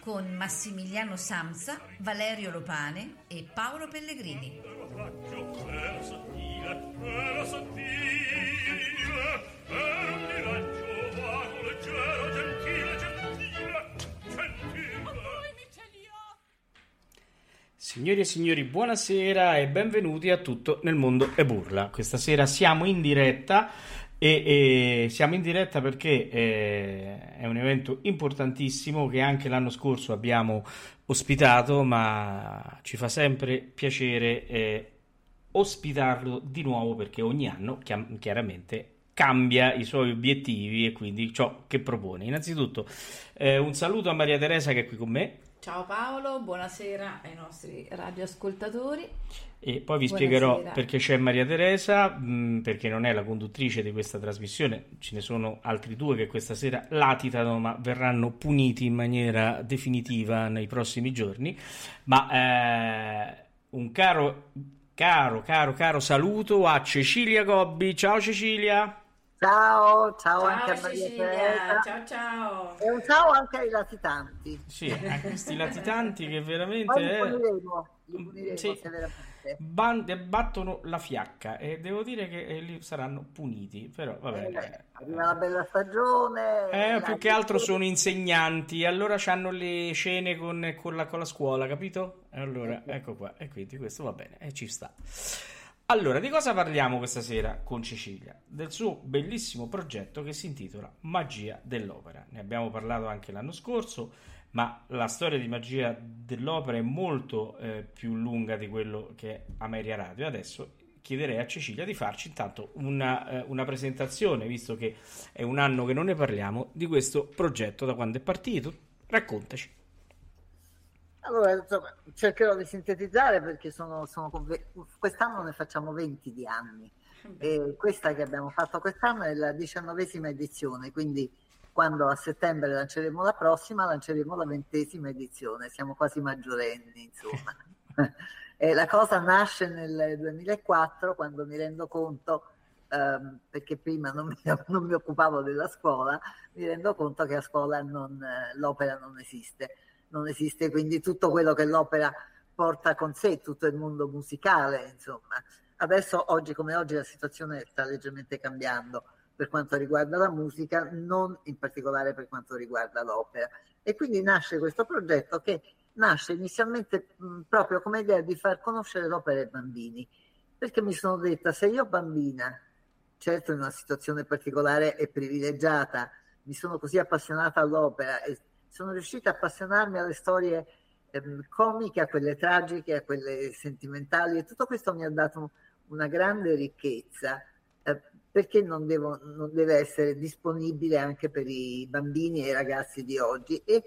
con Massimiliano Samsa, Valerio Lopane e Paolo Pellegrini. Signori e signori, buonasera e benvenuti a Tutto nel mondo e burla. Questa sera siamo in diretta e, e siamo in diretta perché eh, è un evento importantissimo che anche l'anno scorso abbiamo ospitato, ma ci fa sempre piacere eh, ospitarlo di nuovo perché ogni anno chiam- chiaramente cambia i suoi obiettivi e quindi ciò che propone. Innanzitutto eh, un saluto a Maria Teresa che è qui con me. Ciao Paolo, buonasera ai nostri radioascoltatori. E poi vi Buonasera. spiegherò perché c'è Maria Teresa, mh, perché non è la conduttrice di questa trasmissione, ce ne sono altri due che questa sera latitano, ma verranno puniti in maniera definitiva nei prossimi giorni. Ma eh, un caro, caro, caro, caro saluto a Cecilia Gobbi. Ciao Cecilia! Ciao, ciao, Ciao anche a Maria Cecilia, Teresa. ciao ciao. E un ciao anche ai latitanti. Sì, a questi latitanti che veramente... Poi li puniremo, li puniremo Sì. se veramente. ban- battono la fiacca e devo dire che eh, lì saranno puniti, però vabbè. Eh, Arriva la bella stagione. Eh, più che altro sono insegnanti, allora hanno le scene con, con la, con la scuola, capito? Allora, ecco qua, e quindi questo va bene, e ci sta. Allora, di cosa parliamo questa sera con Cecilia? Del suo bellissimo progetto che si intitola Magia dell'opera. Ne abbiamo parlato anche l'anno scorso, ma la storia di magia dell'opera è molto eh, più lunga di quello che è Ameria Radio. Adesso chiederei a Cecilia di farci intanto una, eh, una presentazione, visto che è un anno che non ne parliamo, di questo progetto, da quando è partito. Raccontaci. Allora, insomma, cercherò di sintetizzare perché sono, sono conve- quest'anno ne facciamo 20 di anni. E questa che abbiamo fatto quest'anno è la diciannovesima edizione, quindi quando a settembre lanceremo la prossima, lanceremo la ventesima edizione. Siamo quasi maggiorenni, insomma. E la cosa nasce nel 2004 quando mi rendo conto, ehm, perché prima non mi, non mi occupavo della scuola, mi rendo conto che a scuola non, eh, l'opera non esiste. Non esiste quindi tutto quello che l'opera porta con sé, tutto il mondo musicale, insomma. Adesso, oggi come oggi, la situazione sta leggermente cambiando per quanto riguarda la musica, non in particolare per quanto riguarda l'opera. E quindi nasce questo progetto che nasce inizialmente proprio come idea di far conoscere l'opera ai bambini, perché mi sono detta, se io bambina, certo in una situazione particolare e privilegiata, mi sono così appassionata all'opera e sono riuscita a appassionarmi alle storie ehm, comiche, a quelle tragiche, a quelle sentimentali e tutto questo mi ha dato una grande ricchezza perché non, devo- non deve essere disponibile anche per i bambini e i ragazzi di oggi e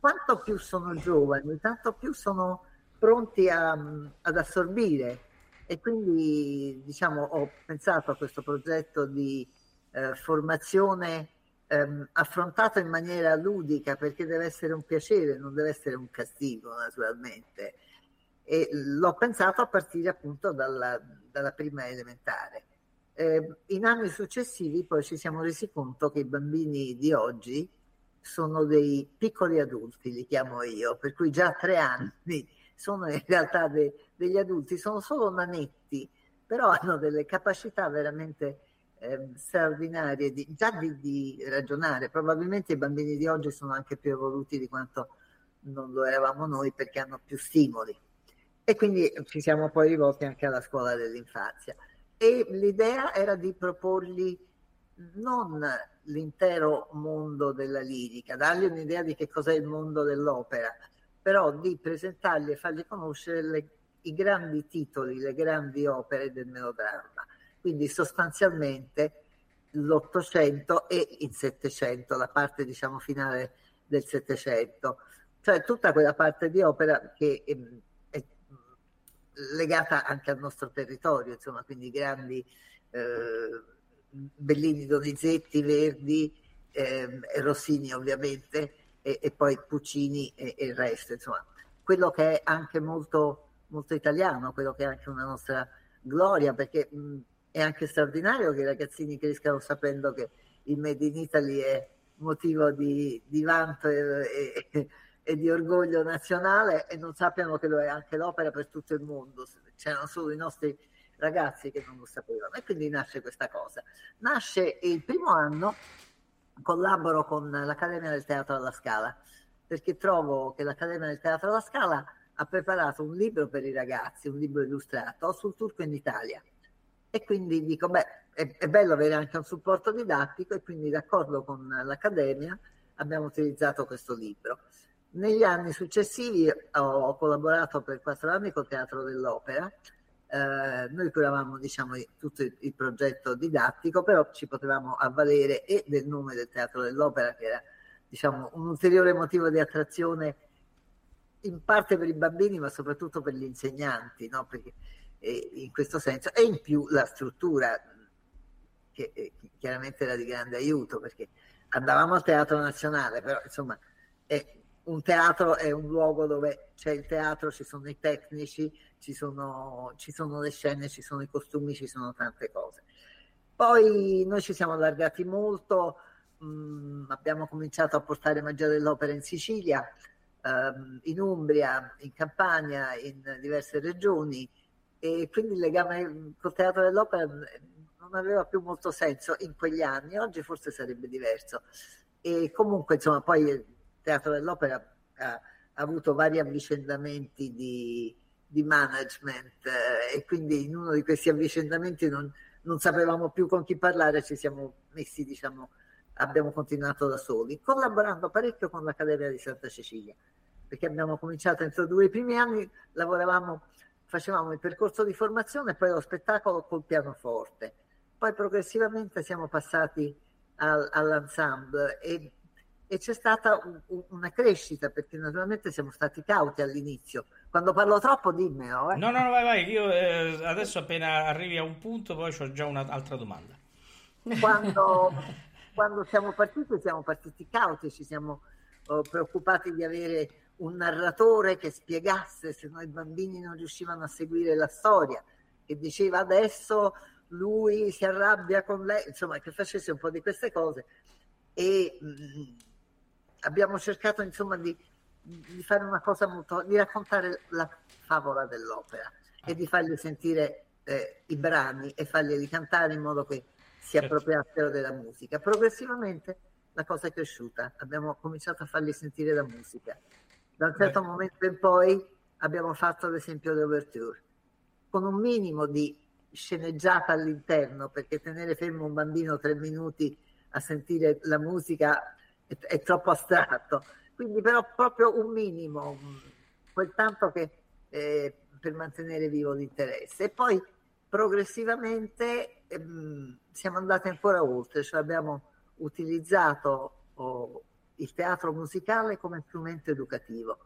quanto più sono giovani, tanto più sono pronti a- ad assorbire e quindi diciamo ho pensato a questo progetto di eh, formazione ehm, affrontato in maniera ludica perché deve essere un piacere, non deve essere un castigo naturalmente. E l'ho pensato a partire appunto dalla, dalla prima elementare. Eh, in anni successivi poi ci siamo resi conto che i bambini di oggi sono dei piccoli adulti, li chiamo io, per cui già a tre anni sono in realtà de- degli adulti, sono solo nanetti, però hanno delle capacità veramente ehm, straordinarie di, già di, di ragionare. Probabilmente i bambini di oggi sono anche più evoluti di quanto non lo eravamo noi perché hanno più stimoli. E quindi ci siamo poi rivolti anche alla scuola dell'infanzia. E l'idea era di proporgli non l'intero mondo della lirica, dargli un'idea di che cos'è il mondo dell'opera, però di presentargli e fargli conoscere le- i grandi titoli, le grandi opere del melodramma. Quindi sostanzialmente l'Ottocento e il Settecento, la parte diciamo finale del Settecento, cioè tutta quella parte di opera che ehm, legata anche al nostro territorio, insomma, quindi grandi eh, Bellini, Donizetti, Verdi, eh, Rossini ovviamente, e, e poi Puccini e, e, il resto, insomma, quello che è anche molto, molto italiano, quello che è anche una nostra gloria, perché mh, è anche straordinario che i ragazzini crescano sapendo che il Made in Italy è motivo di, di vanto e, e, e, di orgoglio nazionale e non sappiano che lo è anche l'opera per tutto il mondo. C'erano solo i nostri ragazzi che non lo sapevano e quindi nasce questa cosa. Nasce il primo anno, collaboro con l'Accademia del Teatro alla Scala, perché trovo che l'Accademia del Teatro alla Scala ha preparato un libro per i ragazzi, un libro illustrato sul turco in Italia. E quindi dico, beh, è, è bello avere anche un supporto didattico e quindi d'accordo con l'Accademia abbiamo utilizzato questo libro. Negli anni successivi ho collaborato per quattro anni col Teatro dell'Opera. Eh, noi curavamo diciamo, tutto il, il, progetto didattico, però ci potevamo avvalere e del nome del Teatro dell'Opera, che era diciamo, un ulteriore motivo di attrazione in parte per i bambini, ma soprattutto per gli insegnanti, no? Perché, eh, in questo senso, e in più la struttura che eh, chiaramente era di grande aiuto perché andavamo al Teatro Nazionale, però insomma è, un teatro è un luogo dove c'è il teatro, ci sono i tecnici, ci sono, ci sono le scene, ci sono i costumi, ci sono tante cose. Poi noi ci siamo allargati molto, mh, mm, abbiamo cominciato a portare Magia dell'Opera in Sicilia, ehm, in Umbria, in Campania, in diverse regioni e quindi il legame col Teatro dell'Opera non aveva più molto senso in quegli anni, oggi forse sarebbe diverso. E comunque, insomma, poi Teatro dell'Opera ha, ha avuto vari avvicendamenti di, di management eh, e quindi in uno di questi avvicendamenti non, non, sapevamo più con chi parlare, ci siamo messi, diciamo, abbiamo continuato da soli, collaborando parecchio con l'Accademia di Santa Cecilia, perché abbiamo cominciato a introdurre i primi anni, lavoravamo, facevamo il percorso di formazione e poi lo spettacolo col pianoforte poi progressivamente siamo passati al, all'ensemble e, e, c'è stata un, una crescita perché naturalmente siamo stati cauti all'inizio. Quando parlo troppo dimmelo. Eh. No, no, no, vai, vai. Io eh, adesso appena arrivi a un punto poi ho già un'altra domanda. Quando, quando siamo partiti siamo partiti cauti, ci siamo oh, preoccupati di avere un narratore che spiegasse se noi bambini non riuscivano a seguire la storia, che diceva adesso lui si arrabbia con lei, insomma che facesse un po' di queste cose e mh, mm, abbiamo cercato insomma di, di, fare una cosa molto, di raccontare la favola dell'opera e di fargli sentire eh, i brani e farglieli cantare in modo che si certo. appropriassero della musica. Progressivamente la cosa è cresciuta, abbiamo cominciato a fargli sentire la musica. Da un certo Beh. momento in poi abbiamo fatto ad esempio l'overture con un minimo di sceneggiata all'interno, perché tenere fermo un bambino tre minuti a sentire la musica è, è troppo astratto. Quindi però proprio un minimo, quel tanto che eh, per mantenere vivo l'interesse. E poi progressivamente ehm, siamo andati ancora oltre, cioè abbiamo utilizzato oh, il teatro musicale come strumento educativo,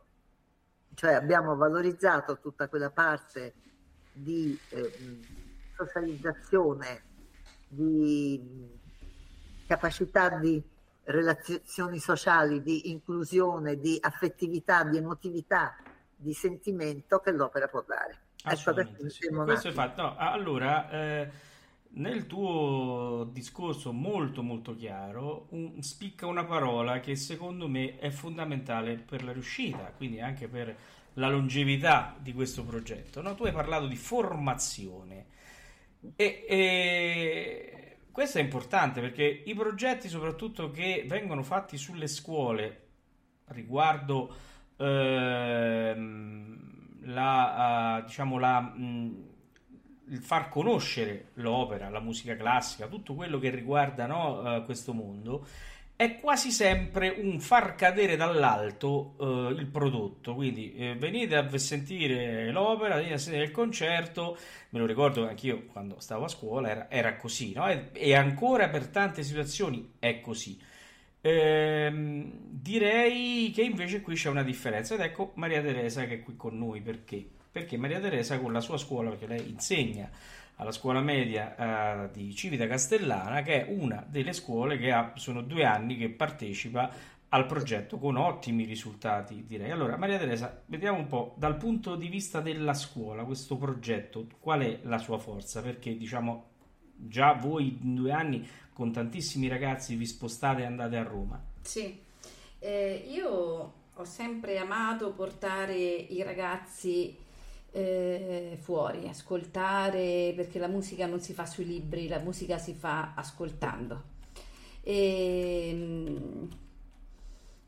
cioè abbiamo valorizzato tutta quella parte di eh, socializzazione, di capacità di relazioni sociali, di inclusione, di affettività, di emotività, di sentimento che l'opera può dare. Ecco sì. Questo è fatto. No, allora, eh, nel tuo discorso molto molto chiaro, un, spicca una parola che secondo me è fondamentale per la riuscita, quindi anche per la longevità di questo progetto. No? Tu hai parlato di formazione. E, e, questo è importante perché i progetti, soprattutto che vengono fatti sulle scuole riguardo ehm, la, uh, diciamo la, mh, il far conoscere l'opera, la musica classica, tutto quello che riguarda no, uh, questo mondo è quasi sempre un far cadere dall'alto uh, il prodotto. Quindi eh, venite a sentire l'opera, venite a sentire il concerto. Me lo ricordo anch'io quando stavo a scuola, era, era così, no? e, e, ancora per tante situazioni è così. Ehm, direi che invece qui c'è una differenza ed ecco Maria Teresa che è qui con noi perché perché Maria Teresa con la sua scuola, perché lei insegna alla scuola media eh, di Civita Castellana, che è una delle scuole che ha, sono due anni che partecipa al progetto con ottimi risultati, direi. Allora, Maria Teresa, vediamo un po' dal punto di vista della scuola, questo progetto, qual è la sua forza? Perché diciamo già voi in due anni con tantissimi ragazzi vi spostate e andate a Roma. Sì, eh, io ho sempre amato portare i ragazzi eh, fuori, ascoltare, perché la musica non si fa sui libri, la musica si fa ascoltando. E, ehm,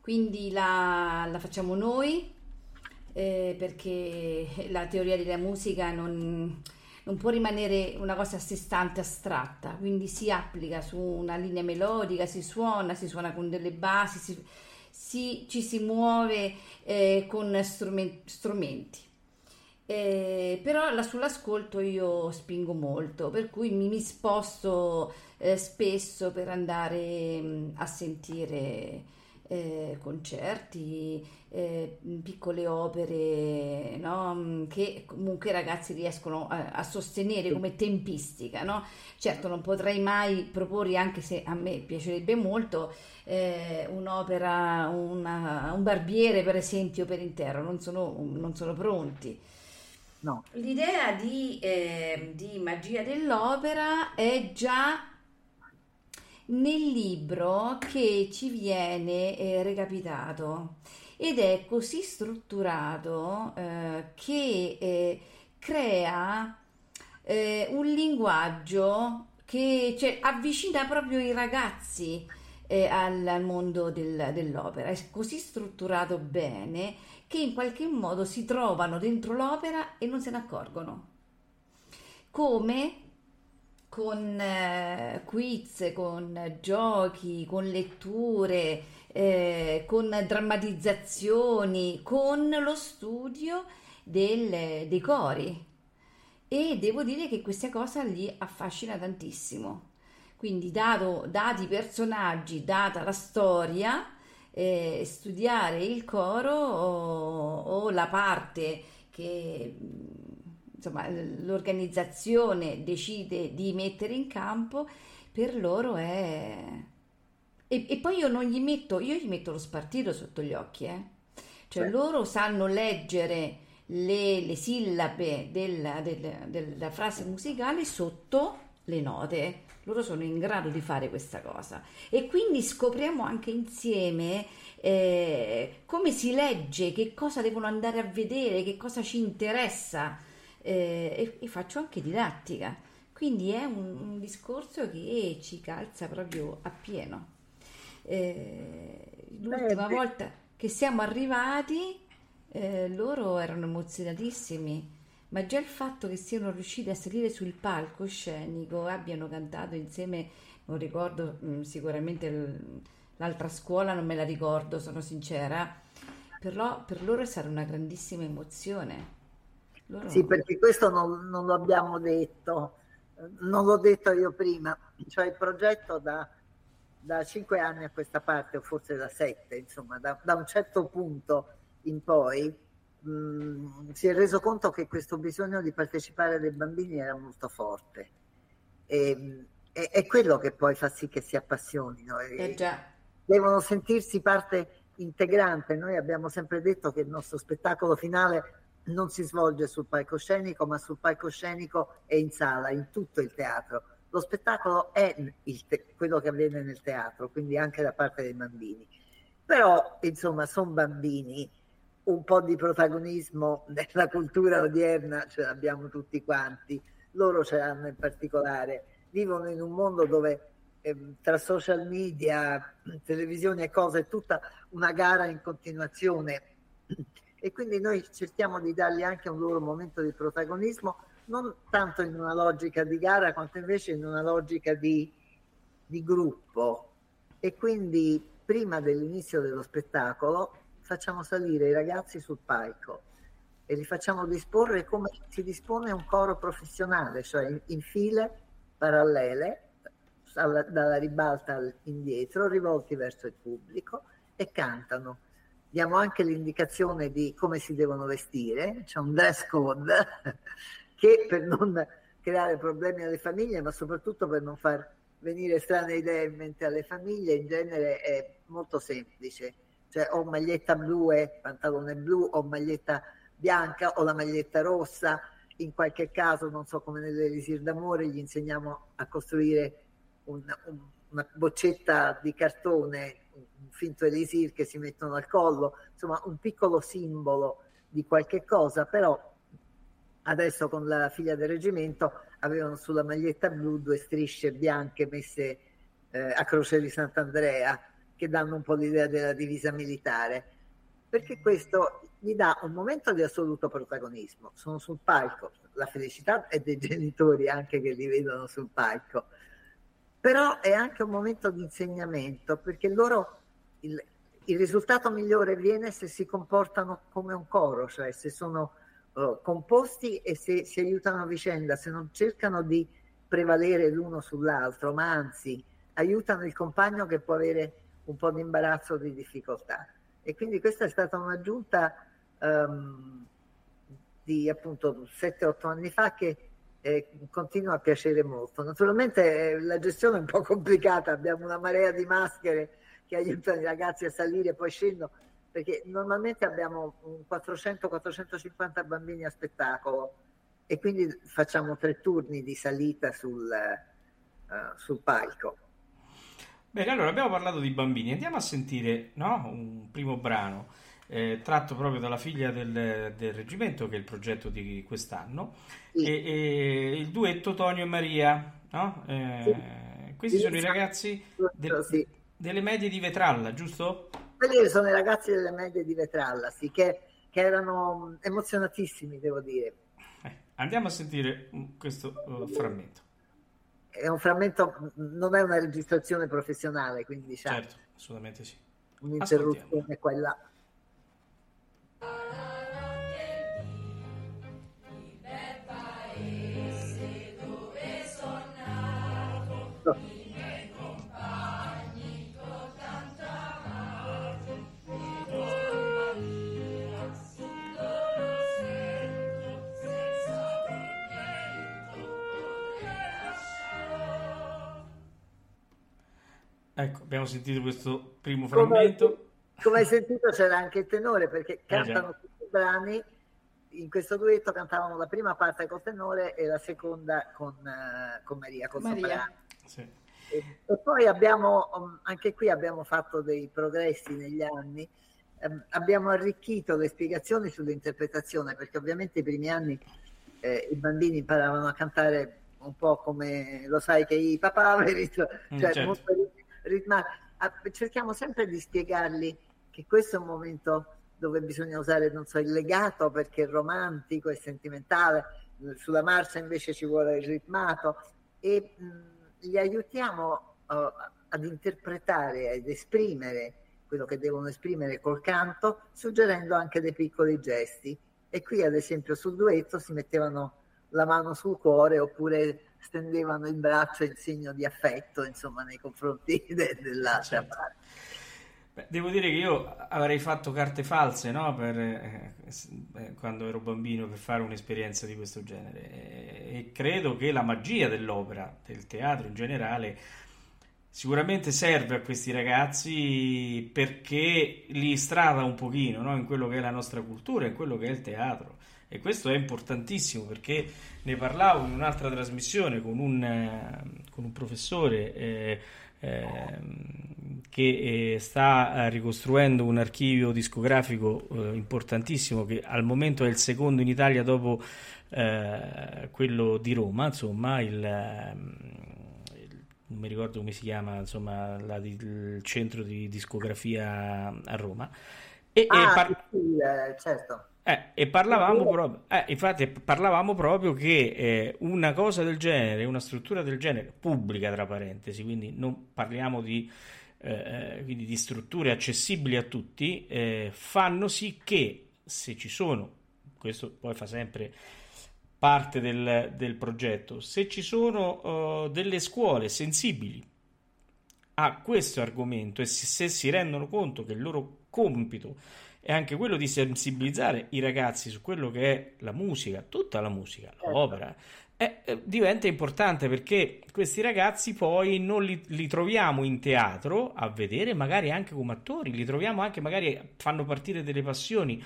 quindi la, la, facciamo noi eh, perché la teoria della musica non, non, può rimanere una cosa a sé stante astratta, quindi si applica su una linea melodica, si suona, si suona con delle basi, si, si, ci si muove eh, con strumenti. strumenti. Eh, però la, sull'ascolto io spingo molto, per cui mi, mi sposto eh, spesso per andare mh, mm, a sentire eh, concerti, eh, piccole opere no? Mm, che comunque i ragazzi riescono a, a sostenere come tempistica. No? Certo non potrei mai proporre, anche se a me piacerebbe molto, eh, un'opera, una, un barbiere per esempio per intero, non sono, non sono pronti. No. L'idea di, eh, di magia dell'opera è già nel libro che ci viene eh, recapitato ed è così strutturato eh, che eh, crea eh, un linguaggio che cioè, avvicina proprio i ragazzi eh, al, al, mondo del, dell'opera. È così strutturato bene che in qualche modo si trovano dentro l'opera e non se ne accorgono. Come con eh, quiz, con giochi, con letture, eh, con drammatizzazioni, con lo studio del, dei cori. E devo dire che questa cosa li affascina tantissimo. Quindi, dato, dati i personaggi, data la storia, eh, studiare il coro o, o la parte che insomma, l'organizzazione decide di mettere in campo, per loro è... E, e, poi io non gli metto, io gli metto lo spartito sotto gli occhi, eh? Cioè Beh. loro sanno leggere le, le sillabe della, della, della frase musicale sotto le note. Loro sono in grado di fare questa cosa. E quindi scopriamo anche insieme eh, come si legge, che cosa devono andare a vedere, che cosa ci interessa eh, e, e, faccio anche didattica. Quindi è un, un, discorso che ci calza proprio appieno. Eh, l'ultima volta che siamo arrivati, eh, loro erano emozionatissimi, ma già il fatto che siano riusciti a salire sul palcoscenico, abbiano cantato insieme, non ricordo mm, sicuramente l'altra scuola, non me la ricordo, sono sincera, però per loro stata una grandissima emozione. Loro... Sì, perché questo non, non, lo abbiamo detto, non l'ho detto io prima, cioè il progetto da, da cinque anni a questa parte, o forse da sette, insomma, da, da un certo punto in poi, mh, mm, si è reso conto che questo bisogno di partecipare dei bambini era molto forte. E, è, è quello che poi fa sì che si appassionino. Eh devono sentirsi parte integrante. Noi abbiamo sempre detto che il nostro spettacolo finale non si svolge sul palcoscenico, ma sul palcoscenico e in sala, in tutto il teatro. Lo spettacolo è te- quello che avviene nel teatro, quindi anche da parte dei bambini. Però, insomma, sono bambini, un po' di protagonismo nella cultura odierna ce l'abbiamo tutti quanti, loro ce l'hanno in particolare, vivono in un mondo dove eh, tra social media, televisione e cose è tutta una gara in continuazione. E quindi noi cerchiamo di dargli anche un loro momento di protagonismo, non tanto in una logica di gara quanto invece in una logica di, di gruppo. E quindi prima dell'inizio dello spettacolo facciamo salire i ragazzi sul palco e li facciamo disporre come si dispone un coro professionale, cioè in, in file parallele, dalla ribalta indietro, rivolti verso il pubblico e cantano. Diamo anche l'indicazione di come si devono vestire, c'è un dress code che per non creare problemi alle famiglie, ma soprattutto per non far venire strane idee in mente alle famiglie, in genere è molto semplice, cioè o maglietta blu e pantalone blu o maglietta bianca o la maglietta rossa, in qualche caso, non so come nell'Elisir d'amore, gli insegniamo a costruire un, un, una boccetta di cartone, un finto elisir che si mettono al collo, insomma un piccolo simbolo di qualche cosa, però adesso con la figlia del reggimento avevano sulla maglietta blu due strisce bianche messe eh, a croce di Sant'Andrea che danno un po' l'idea della divisa militare, perché questo gli dà un momento di assoluto protagonismo, sono sul palco, la felicità è dei genitori anche che li vedono sul palco, però è anche un momento di insegnamento perché loro il, il risultato migliore viene se si comportano come un coro, cioè se sono uh, composti e se si aiutano a vicenda, se non cercano di prevalere l'uno sull'altro, ma anzi aiutano il compagno che può avere un po' di imbarazzo di difficoltà. E quindi questa è stata un'aggiunta um, di appunto 7-8 anni fa che eh, continua a piacere molto. Naturalmente eh, la gestione è un po' complicata, abbiamo una marea di maschere che aiutano i ragazzi a salire e poi scendono, perché normalmente abbiamo 400-450 bambini a spettacolo e quindi facciamo tre turni di salita sul, uh, sul palco. Bene, allora abbiamo parlato di bambini, andiamo a sentire no? un primo brano eh, tratto proprio dalla figlia del, del, reggimento, che è il progetto di quest'anno, sì. e, e, il duetto Tonio e Maria. No? Eh, sì. Questi sì, sono i ragazzi del, delle medie di Vetralla, giusto? Quelli sono i ragazzi delle medie di Vetralla, sì, che, che erano emozionatissimi, devo dire. Eh, andiamo a sentire questo uh, frammento. È un frammento, non è una registrazione professionale, quindi diciamo. Certo, assolutamente sì. Un'interruzione quella Ecco, abbiamo sentito questo primo frammento. Come, come hai sentito c'era anche il tenore perché cantano eh tutti i brani. In questo duetto cantavano la prima parte col tenore e la seconda con, uh, con Maria, con Maria. Sì. E, e, poi abbiamo, um, anche qui abbiamo fatto dei progressi negli anni, um, abbiamo arricchito le spiegazioni sull'interpretazione perché ovviamente i primi anni eh, i bambini imparavano a cantare un po' come lo sai che i papaveri, cioè mm, certo. molto ritmare. Cerchiamo sempre di spiegargli che questo è un momento dove bisogna usare, non so, il legato perché è romantico e sentimentale, sulla marcia invece ci vuole il ritmato e mh, li aiutiamo uh, ad interpretare, ed esprimere quello che devono esprimere col canto, suggerendo anche dei piccoli gesti. E qui, ad esempio, sul duetto si mettevano la mano sul cuore oppure stendevano il braccio in segno di affetto, insomma, nei confronti de- dell'altra certo. parte. Beh, devo dire che io avrei fatto carte false no? per, eh, eh, quando ero bambino per fare un'esperienza di questo genere e, e credo che la magia dell'opera, del teatro in generale, sicuramente serve a questi ragazzi perché li strada un pochino no? in quello che è la nostra cultura, in quello che è il teatro. E questo è importantissimo perché ne parlavo in un'altra trasmissione con un, eh, con un professore eh, eh, che eh, sta ricostruendo un archivio discografico eh, importantissimo che al momento è il secondo in Italia dopo eh, quello di Roma, insomma, il, non mi ricordo come si chiama, insomma, la, il centro di discografia a Roma. E, ah, e par- sì, certo eh, e parlavamo proprio, eh, infatti parlavamo proprio che eh, una cosa del genere, una struttura del genere, pubblica tra parentesi, quindi non parliamo di, eh, quindi di strutture accessibili a tutti, eh, fanno sì che se ci sono, questo poi fa sempre parte del, del progetto, se ci sono uh, delle scuole sensibili a questo argomento e se, se si rendono conto che il loro compito è anche quello di sensibilizzare i ragazzi su quello che è la musica, tutta la musica, Certo. l'opera, eh, eh, diventa importante perché questi ragazzi poi non li, li troviamo in teatro a vedere, magari anche come attori, li troviamo anche magari fanno partire delle passioni,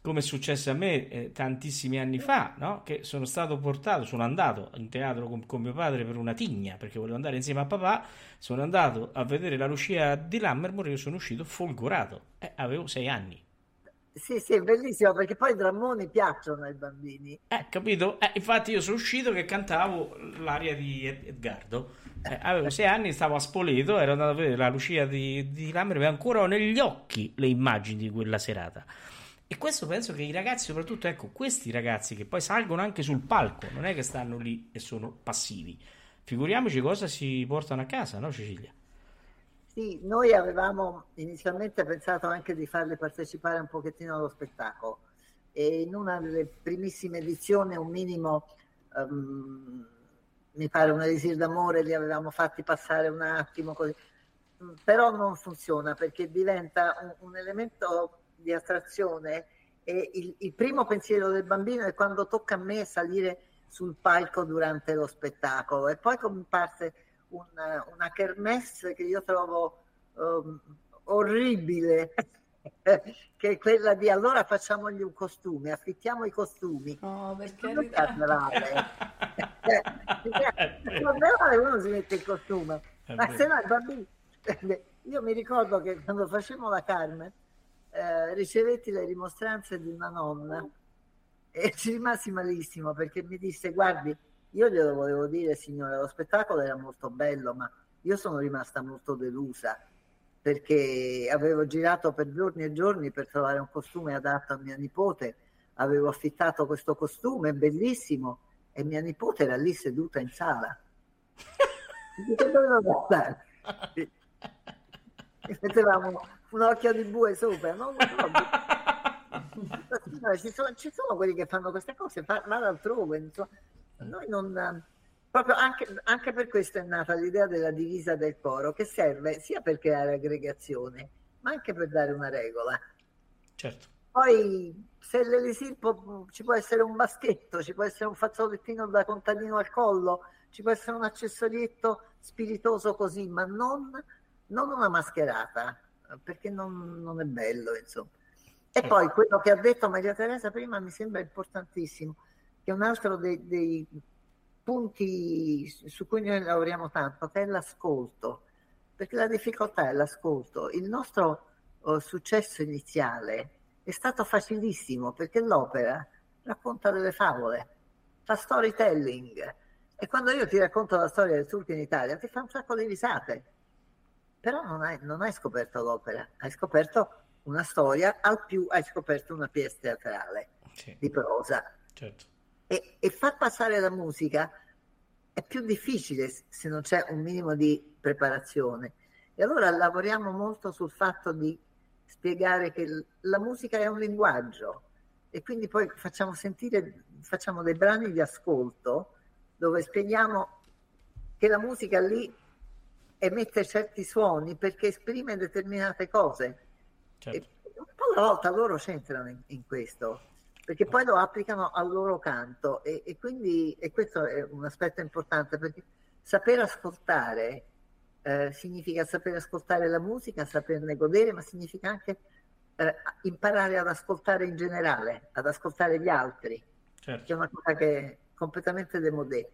come è successo a me eh, tantissimi anni fa, no? Che sono stato portato, sono andato in teatro con, con mio padre per una tigna, perché volevo andare insieme a papà, sono andato a vedere la Lucia di Lammermoor e io sono uscito folgorato, Eh, avevo sei anni. Sì, sì, è bellissimo perché poi i drammoni piacciono ai bambini. Eh, capito? Eh, infatti io sono uscito che cantavo l'aria di Ed- Edgardo. Eh, avevo sei anni, stavo a Spoleto, ero andato a vedere la Lucia di, di Lammermoor e ancora ho negli occhi le immagini di quella serata. E questo penso che i ragazzi, soprattutto, ecco, questi ragazzi che poi salgono anche sul palco, non è che stanno lì e sono passivi. Figuriamoci cosa si portano a casa, no Cecilia? Sì, noi avevamo inizialmente pensato anche di farli partecipare un pochettino allo spettacolo. E in una delle primissime edizioni un minimo, ehm, mi pare un elisir d'amore, li avevamo fatti passare un attimo così, Mm, però non funziona perché diventa un, un elemento di attrazione e il, il primo pensiero del bambino è quando tocca a me salire sul palco durante lo spettacolo e poi comparte una, una kermesse che io trovo um, orribile, che è quella di allora facciamogli un costume, affittiamo i costumi. Oh, per Non carnevale. Eh, perché il carnevale uno si mette il costume, È ma vero. se no i bambini... Io mi ricordo che quando facevamo la Carmen eh, ricevetti le rimostranze di una nonna e ci rimasi malissimo perché mi disse guardi io glielo volevo dire signora lo spettacolo era molto bello ma io sono rimasta molto delusa perché avevo girato per giorni e giorni per trovare un costume adatto a mia nipote avevo affittato questo costume bellissimo e mia nipote era lì seduta in sala Dico, dove lo guardare? mettevamo un occhio di bue sopra Signore, ci, sono, ci sono quelli che fanno queste cose, fa- vada altrove. insomma. Noi non, proprio anche, anche per questo è nata l'idea della divisa del coro, che serve sia per creare aggregazione, ma anche per dare una regola. Certo. Poi se l'elisir può- ci può essere un baschetto, ci può essere un fazzolettino da contadino al collo, ci può essere un accessorietto spiritoso così, ma non, non una mascherata, perché non, non è bello, insomma. E poi quello che ha detto Maria Teresa prima mi sembra importantissimo, che è un altro dei, dei punti su cui noi lavoriamo tanto, che è l'ascolto, perché la difficoltà è l'ascolto. Il nostro eh, successo iniziale è stato facilissimo perché l'opera racconta delle favole, fa storytelling. E quando io ti racconto la storia del turco in Italia ti fa un sacco di risate, però non hai, non hai scoperto l'opera, hai scoperto una storia, al più hai scoperto una pièce teatrale Sì, di prosa. certo. E, e far passare la musica è più difficile se non c'è un minimo di preparazione. E allora lavoriamo molto sul fatto di spiegare che la musica è un linguaggio e quindi poi facciamo sentire, facciamo dei brani di ascolto dove spieghiamo che la musica lì emette certi suoni perché esprime determinate cose. certo. E un po' alla volta loro c'entrano in, in questo, perché poi lo applicano al loro canto e, e quindi e questo è un aspetto importante perché saper ascoltare eh, significa saper ascoltare la musica, saperne godere, ma significa anche eh, imparare ad ascoltare in generale, ad ascoltare gli altri, che è certo. una cosa che è completamente demodé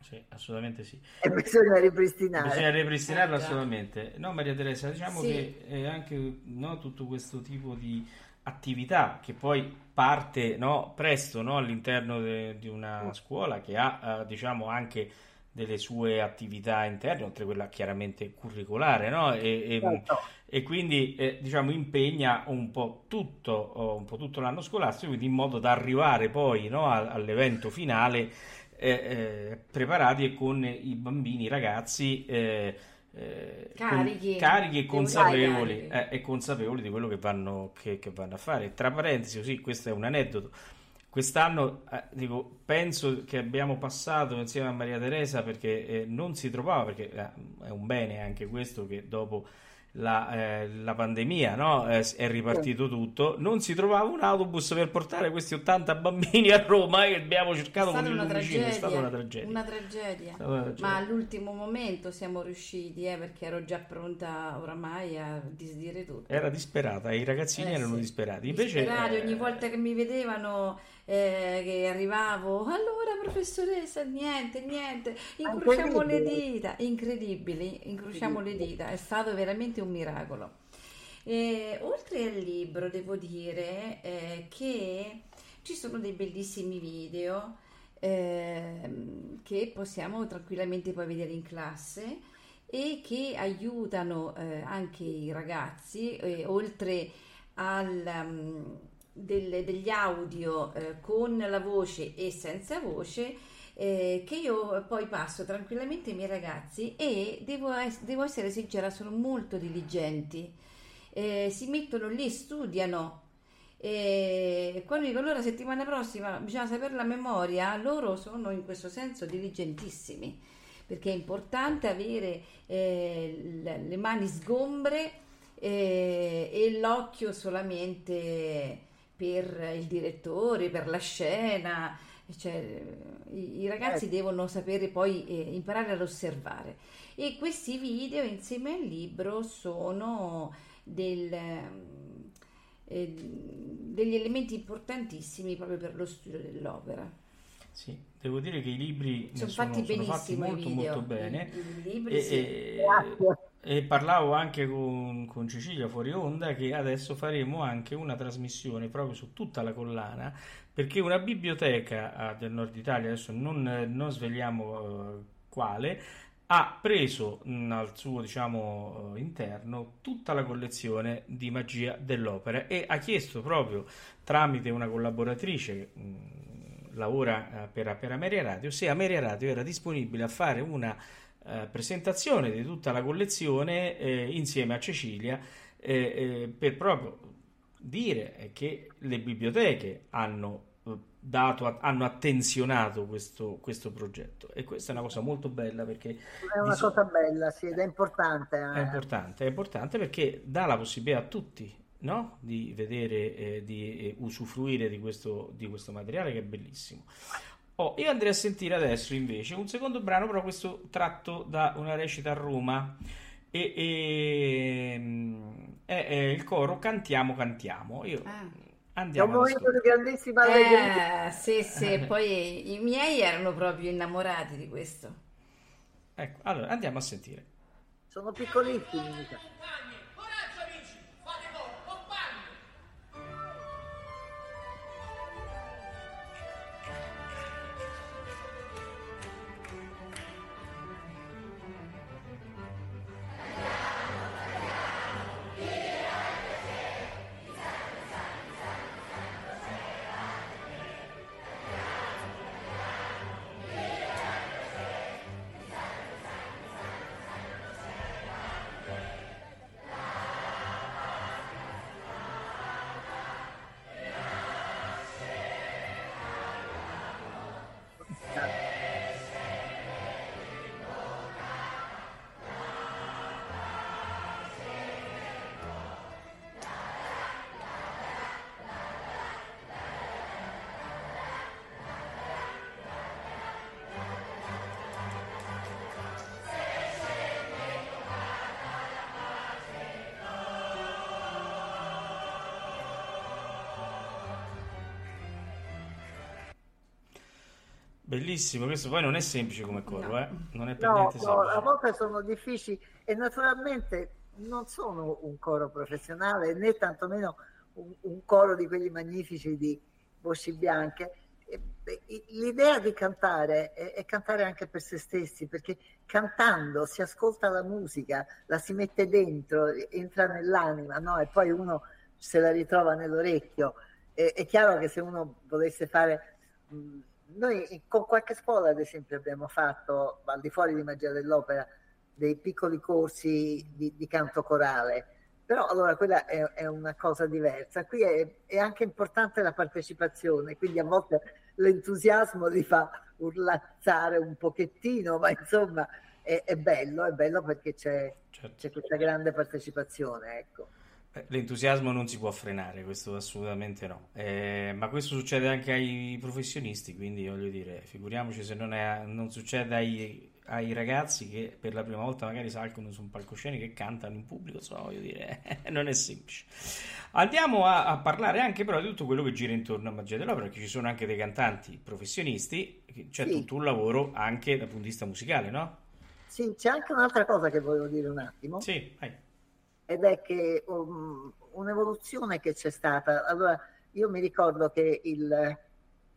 Sì, assolutamente sì. e bisogna ripristinare. Bisogna ripristinarlo Eh, assolutamente. No, Maria Teresa, diciamo Sì. che è anche no, tutto questo tipo di attività che poi parte no, presto no, all'interno de- di una scuola che ha eh, diciamo anche delle sue attività interne, oltre a quella chiaramente curricolare, no? E, e- Certo. e quindi eh, diciamo impegna un po' tutto, oh, un po' tutto l'anno scolastico, quindi in modo da arrivare poi no, all'evento finale eh, eh, preparati e con i bambini, i ragazzi eh, Carichi. carichi e consapevoli, eh, e consapevoli di quello che vanno, che, che vanno a fare. Tra parentesi, così, questo è un aneddoto. Quest'anno, eh, dico, penso che abbiamo passato insieme a Maria Teresa perché eh, non si trovava, perché eh, è un bene anche questo che dopo la, eh, la pandemia, no? eh, è ripartito tutto, non si trovava un autobus per portare questi 80 bambini a Roma e abbiamo cercato È con il una Lumicino, è tragedia, stata una tragedia. una tragedia. È stata una tragedia. Ma all'ultimo momento siamo riusciti, eh, perché ero già pronta oramai a disdire tutto. Era disperata, i ragazzini Eh, erano sì. disperati. Invece, Disperati, eh, ogni volta che mi vedevano eh, che arrivavo, allora professoressa, niente, niente, incrociamo le Incredibile. dita, incredibili, incrociamo le dita, è stato veramente un miracolo. E, oltre al libro, devo dire eh, che ci sono dei bellissimi video ehm, che possiamo tranquillamente poi vedere in classe e che aiutano eh, anche i ragazzi, eh, oltre al, um, del- degli audio eh, con la voce e senza voce, eh, che io poi passo tranquillamente ai miei ragazzi e devo, es- devo essere sincera, sono molto diligenti. Eh, si mettono lì, studiano. E quando dico allora settimana prossima bisogna sapere la memoria, loro sono in questo senso diligentissimi perché è importante avere eh, le le mani sgombre eh, e l'occhio solamente per il direttore, per la scena. Cioè, i, i ragazzi devono sapere poi eh, imparare ad osservare. E questi video insieme al libro sono del, ehm, eh, degli elementi importantissimi proprio per lo studio dell'opera. sì, devo dire che i libri Sono sono, fatti sono fatti benissimo i molto video. molto bene. I, i libri E, sì. e-. e parlavo anche con, con Cecilia fuori onda che adesso faremo anche una trasmissione proprio su tutta la collana perché una biblioteca eh, del nord Italia, adesso non, non svegliamo eh, quale, ha preso mh, al suo diciamo eh, interno tutta la collezione di magia dell'opera e ha chiesto proprio tramite una collaboratrice che mh, lavora eh, per, per Ameria Radio se Ameria Radio era disponibile a fare una eh, presentazione di tutta la collezione eh, insieme a Cecilia eh, eh, per proprio dire che le biblioteche hanno dato, hanno attenzionato questo, questo progetto e questa è una cosa molto bella perché È una so- cosa bella, sì, ed è importante. è eh. importante, è importante perché dà la possibilità a tutti, no? di vedere, eh, di eh, usufruire di questo, di questo materiale che è bellissimo. Oh, io andrei a sentire adesso invece un secondo brano, però questo tratto da una recita a Roma e, e, mm, è, è il coro Cantiamo, cantiamo. Io Ah. È un andiamo momento di grandissima allegria. Eh, sì, sì, poi i miei erano proprio innamorati di questo. Ecco, allora andiamo a sentire. Sono piccolissimi. Bellissimo, questo poi non è semplice come coro, No. eh? Non è per No, niente no, a semplice. volte sono difficili e naturalmente non sono un coro professionale né tantomeno un, un coro di quelli magnifici di voci bianche. L'idea di cantare è, è cantare anche per se stessi, perché cantando si ascolta la musica, la si mette dentro, entra nell'anima, no? E poi uno se la ritrova nell'orecchio. E- è chiaro che se uno volesse fare noi con qualche scuola, ad esempio, abbiamo fatto, al di fuori di Magia dell'Opera, dei piccoli corsi di, di canto corale, però allora quella è, è una cosa diversa. Qui è, è anche importante la partecipazione, quindi a volte l'entusiasmo li fa urlazzare un pochettino, ma insomma è, è bello, è bello perché c'è, Certo. c'è questa grande partecipazione, ecco. Eh, L'entusiasmo non si può frenare, questo assolutamente no. Eh, ma questo succede anche ai professionisti, quindi voglio dire, figuriamoci se non, è- non succede ai, ai ragazzi che per la prima volta magari salgono su un palcoscenico e cantano in pubblico, insomma, voglio dire, non è semplice. Andiamo a, a parlare anche però di tutto quello che gira intorno a Magia dell'Opera, perché ci sono anche dei cantanti professionisti, c'è Sì. tutto un lavoro anche dal punto di vista musicale, no? Sì, c'è anche un'altra cosa che volevo dire un attimo. Sì, vai. Ed è che um, un'evoluzione che c'è stata. Allora, io mi ricordo che il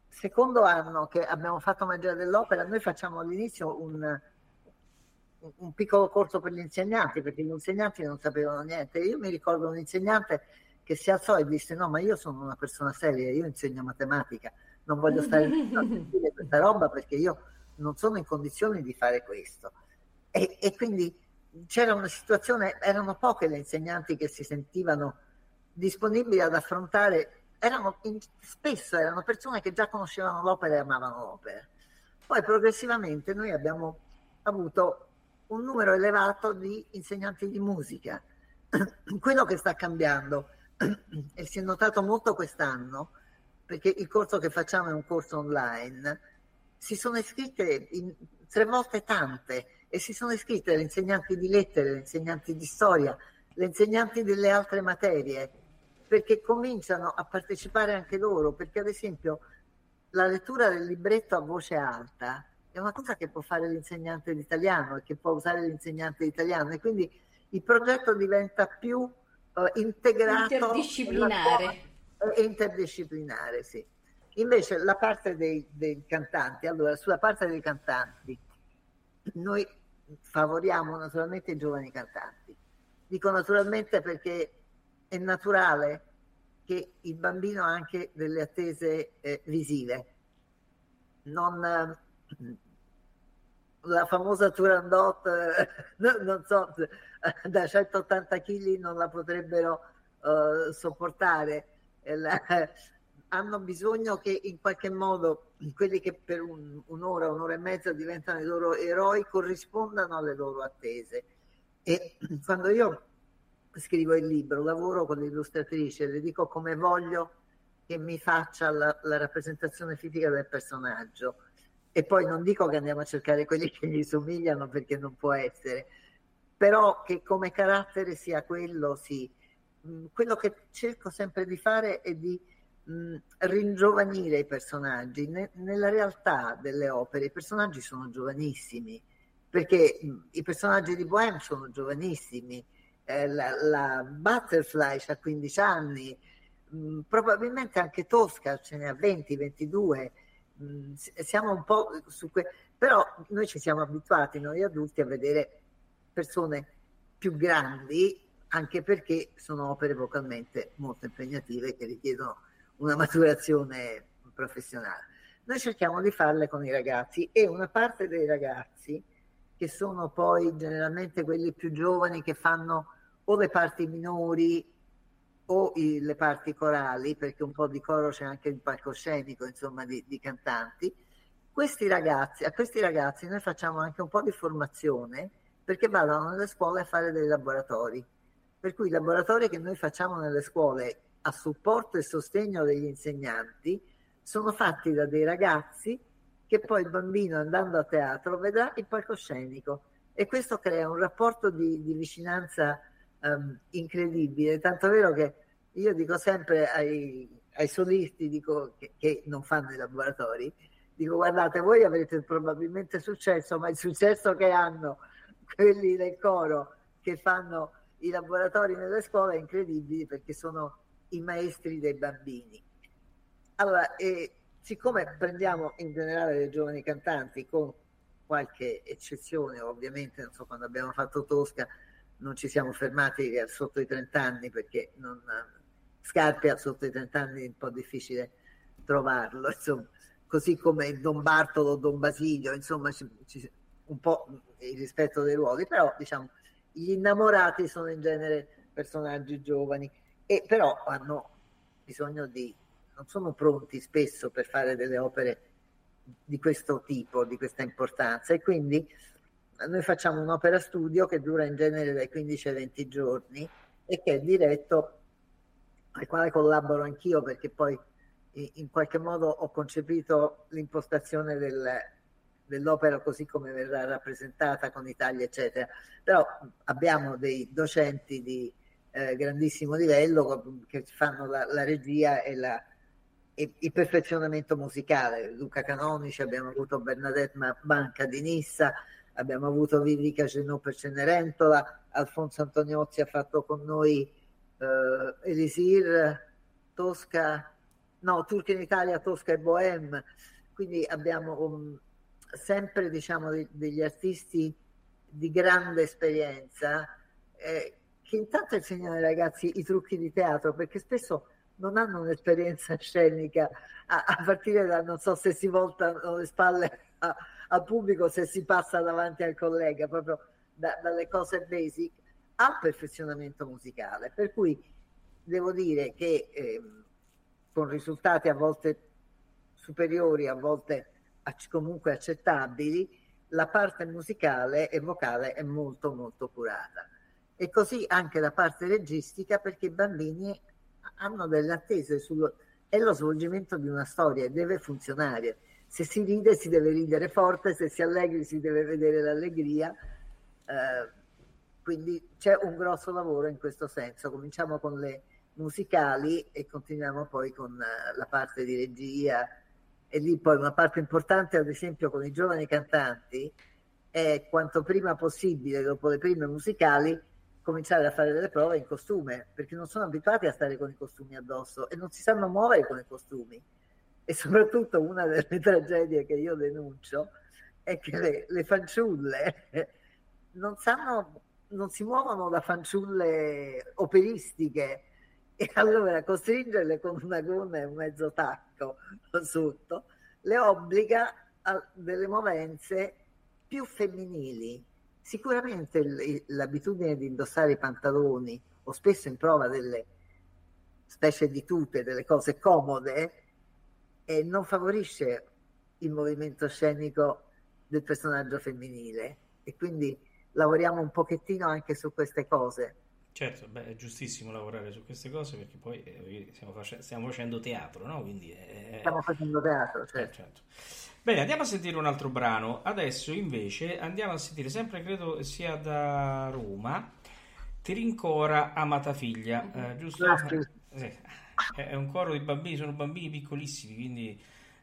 secondo anno che abbiamo fatto Magia dell'Opera, noi facciamo all'inizio un, un piccolo corso per gli insegnanti, perché gli insegnanti non sapevano niente. Io mi ricordo un insegnante che si alzò e disse: No, ma io sono una persona seria, io insegno matematica, non voglio stare a sentire questa roba perché io non sono in condizioni di fare questo. E, e quindi c'era una situazione, erano poche le insegnanti che si sentivano disponibili ad affrontare, erano spesso erano persone che già conoscevano l'opera e amavano l'opera. Poi progressivamente noi abbiamo avuto un numero elevato di insegnanti di musica. Quello che sta cambiando, e si è notato molto quest'anno, perché il corso che facciamo è un corso online, si sono iscritte in- tre volte tante e si sono iscritte le insegnanti di lettere, le insegnanti di storia, le insegnanti delle altre materie, perché cominciano a partecipare anche loro, perché ad esempio la lettura del libretto a voce alta è una cosa che può fare l'insegnante di italiano e che può usare l'insegnante di italiano e quindi il progetto diventa più eh, integrato Interdisciplinare. e interdisciplinare, sì. Invece la parte dei, dei cantanti, allora sulla parte dei cantanti, noi favoriamo naturalmente i giovani cantanti. Dico naturalmente perché è naturale che il bambino ha anche delle attese eh, visive. Non, eh, la famosa Turandot, eh, no- non so, eh, da 180 kg non la potrebbero eh, sopportare. La- hanno bisogno che in qualche modo quelli che per un- un'ora, un'ora e mezza diventano i loro eroi corrispondano alle loro attese. E quando io scrivo il libro, lavoro con l'illustratrice, le dico come voglio che mi faccia la, la rappresentazione fisica del personaggio. E poi non dico che andiamo a cercare quelli che gli somigliano perché non può essere, però che come carattere sia quello, sì. Mm, Quello che cerco sempre di fare è di mh, ringiovanire i personaggi. Ne- nella realtà delle opere i personaggi sono giovanissimi, perché mh, i personaggi di Bohème sono giovanissimi, eh, la, la Butterfly ha 15 anni, mh, probabilmente anche Tosca ce ne ha 20, 22. mh, s- siamo un po' su que- però noi ci siamo abituati, noi adulti, a vedere persone più grandi, anche perché sono opere vocalmente molto impegnative che richiedono una maturazione professionale. Noi cerchiamo di farle con i ragazzi e una parte dei ragazzi, che sono poi generalmente quelli più giovani che fanno o le parti minori o i- le parti corali, perché un po' di coro c'è anche il palcoscenico, insomma, di, di cantanti. Questi ragazzi, a questi ragazzi noi facciamo anche un po' di formazione perché vadano nelle scuole a fare dei laboratori. Per cui i laboratori che noi facciamo nelle scuole a supporto e sostegno degli insegnanti sono fatti da dei ragazzi che poi il bambino andando a teatro vedrà il palcoscenico. E questo crea un rapporto di, di vicinanza ehm, incredibile, tanto vero che io dico sempre ai, ai solisti dico, che, che non fanno i laboratori, dico guardate voi avrete probabilmente successo, ma il successo che hanno quelli del coro che fanno i laboratori nelle scuole è incredibile perché sono i maestri dei bambini. Allora, eh, siccome prendiamo in generale dei giovani cantanti con qualche eccezione, ovviamente, non so, quando abbiamo fatto Tosca non ci siamo fermati sotto i 30 anni perché non, Scarpia sotto i 30 anni è un po' difficile trovarlo, insomma, così come Don Bartolo, Don Basilio, insomma, ci, ci, un po' il rispetto dei ruoli, però diciamo gli innamorati sono in genere personaggi giovani e però hanno bisogno di non sono pronti spesso per fare delle opere di questo tipo, di questa importanza e quindi noi facciamo un'opera studio che dura in genere dai 15 ai 20 giorni e che è diretto, al quale collaboro anch'io perché poi in qualche modo ho concepito l'impostazione del, dell'opera così come verrà rappresentata con i tagli, eccetera. Però abbiamo dei docenti di eh, grandissimo livello che fanno la, la regia e, la, e, il perfezionamento musicale. Luca Canonici, abbiamo avuto Bernadette Banca di Nissa, abbiamo avuto Vivica Genò per Cenerentola, Alfonso Antoniozzi ha fatto con noi eh, Elisir, Tosca, no, Turchi in Italia, Tosca e Bohème, quindi abbiamo um, sempre diciamo de- degli artisti di grande esperienza eh, che intanto insegnano ai ragazzi i trucchi di teatro perché spesso non hanno un'esperienza scenica a, a partire da non so se si voltano le spalle al pubblico se si passa davanti al collega, proprio da, dalle cose basic al perfezionamento musicale. Per cui devo dire che eh, con risultati a volte superiori, a volte comunque accettabili, la parte musicale e vocale è molto molto curata. E così anche la parte registica perché i bambini hanno delle attese sullo, è lo svolgimento di una storia e deve funzionare se si ride si deve ridere forte, se si allegri si deve vedere l'allegria. Eh, quindi c'è un grosso lavoro in questo senso. Cominciamo con le musicali e continuiamo poi con uh, la parte di regia. E lì poi una parte importante, ad esempio, con i giovani cantanti, è quanto prima possibile, dopo le prime musicali, cominciare a fare delle prove in costume, perché non sono abituati a stare con i costumi addosso e non si sanno muovere con i costumi e soprattutto una delle tragedie che io denuncio è che le, le fanciulle non sanno, non si muovono da fanciulle operistiche e allora costringerle con una gonna e un mezzo tacco sotto le obbliga a delle movenze più femminili. Sicuramente l'abitudine di indossare i pantaloni o spesso in prova delle specie di tute, delle cose comode, e non favorisce il movimento scenico del personaggio femminile e quindi lavoriamo un pochettino anche su queste cose. Certo, beh, è giustissimo lavorare su queste cose perché poi eh, stiamo, face- stiamo, facendo teatro, no? Quindi è... Stiamo facendo teatro, eh, certo. Eh, certo. Bene, andiamo a sentire un altro brano. Adesso invece andiamo a sentire, sempre credo sia da Roma, Ti rincora amata figlia, mm-hmm. eh, giusto? Grazie. Sì è un coro di bambini, sono bambini piccolissimi, quindi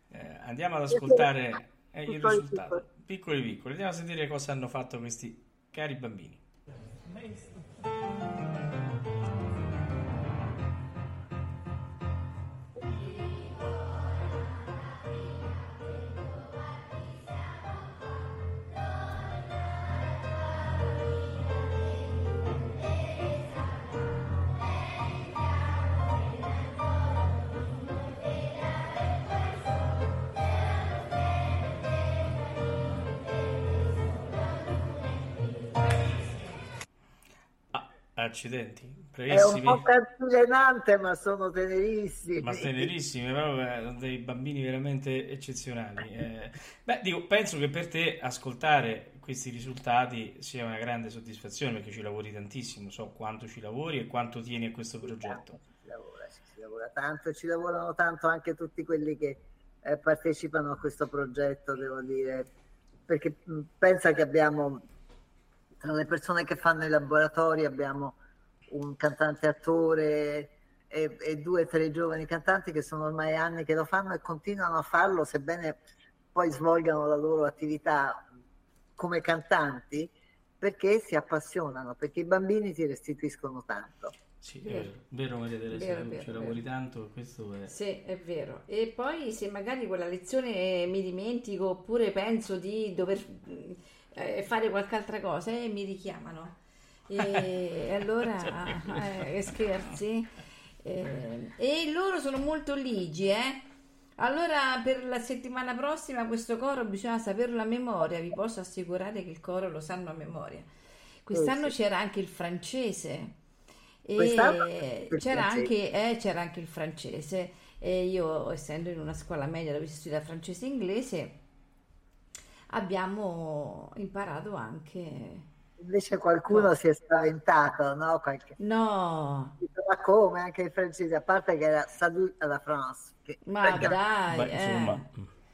eh, andiamo ad ascoltare eh, il risultato. Piccoli piccoli, andiamo a sentire cosa hanno fatto questi cari bambini. Accidenti, bravissimi. È un po' cantilenante, ma sono tenerissimi. Ma tenerissimi, sono dei bambini veramente eccezionali. Eh, beh, dico, penso che per te ascoltare questi risultati sia una grande soddisfazione perché ci lavori tantissimo, so quanto ci lavori e quanto tieni a questo progetto. Si lavora, si lavora tanto e ci lavorano tanto anche tutti quelli che eh, partecipano a questo progetto, devo dire, perché pensa che abbiamo tra le persone che fanno i laboratori abbiamo un cantante attore e, e due o tre giovani cantanti che sono ormai anni che lo fanno e continuano a farlo, sebbene poi svolgano la loro attività come cantanti, perché si appassionano, perché i bambini ti restituiscono tanto. Sì, è vero, vero Maria Teresa, vero, vero, ci lavori tanto, questo è... Sì, è vero. E poi se magari quella lezione mi dimentico oppure penso di dover eh, fare qualche altra cosa e mi richiamano e allora, eh, scherzi. Eh, e loro sono molto ligi, eh? Allora, per la settimana prossima questo coro bisogna saperlo a memoria, vi posso assicurare che il coro lo sanno a memoria. Quest'anno oh, sì. c'era anche il francese. E c'era anche, eh, c'era anche il francese. E io, essendo in una scuola media dove si studia francese e inglese, abbiamo imparato anche... Invece qualcuno si è spaventato, no? Qualche... No, Ma come? Anche i francesi, a parte che era Salut à la France. che- ma dai, Beh, eh.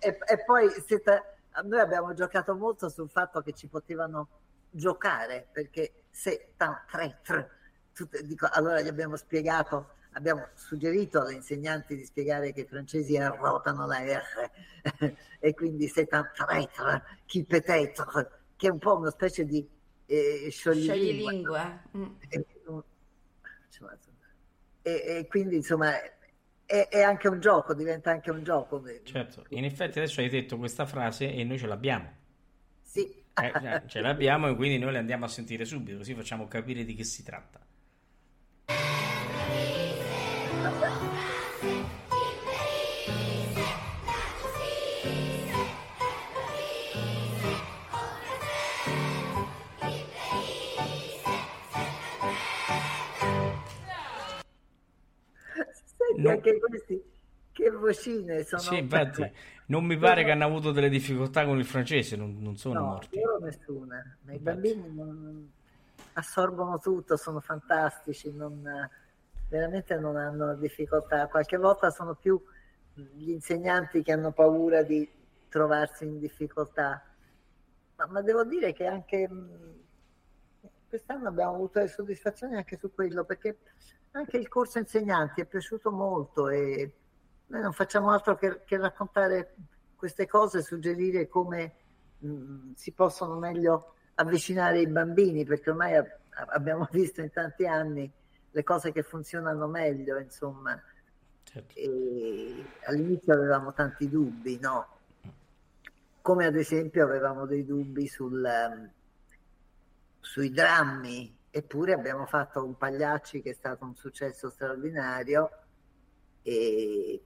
E, e poi siete- noi abbiamo giocato molto sul fatto che ci potevano giocare, perché se ta- tre, tre, tutte- dico, allora gli abbiamo spiegato, abbiamo suggerito alle insegnanti di spiegare che i francesi arrotano la R e quindi c'est un traître, qui peut-être, che è un po' una specie di eh, scioglilingua. Scioglilingua. Mm. E, e- e quindi insomma è, è anche un gioco, diventa anche un gioco. certo, in effetti adesso hai detto questa frase e noi ce l'abbiamo. Sì. Eh, eh, ce l'abbiamo e quindi noi le andiamo a sentire subito, così facciamo capire di che si tratta. Senti, Anche questi che vocine sono. Sì, infatti, non mi pare che hanno avuto delle difficoltà con il francese, non, non sono No, morti. loro nessuna. I Infatti. bambini non- assorbono tutto, sono fantastici, non- veramente non hanno difficoltà. Qualche volta sono più gli insegnanti che hanno paura di trovarsi in difficoltà. Ma, ma devo dire che anche mh, quest'anno abbiamo avuto le soddisfazioni anche su quello, perché anche il corso insegnanti è piaciuto molto e noi non facciamo altro che, che raccontare queste cose, suggerire come mh, si possono meglio avvicinare i bambini, perché ormai a- abbiamo visto in tanti anni le cose che funzionano meglio, insomma. Certo. All'inizio avevamo tanti dubbi, no? Come ad esempio avevamo dei dubbi sul, ehm, sui drammi, eppure abbiamo fatto un Pagliacci che è stato un successo straordinario e,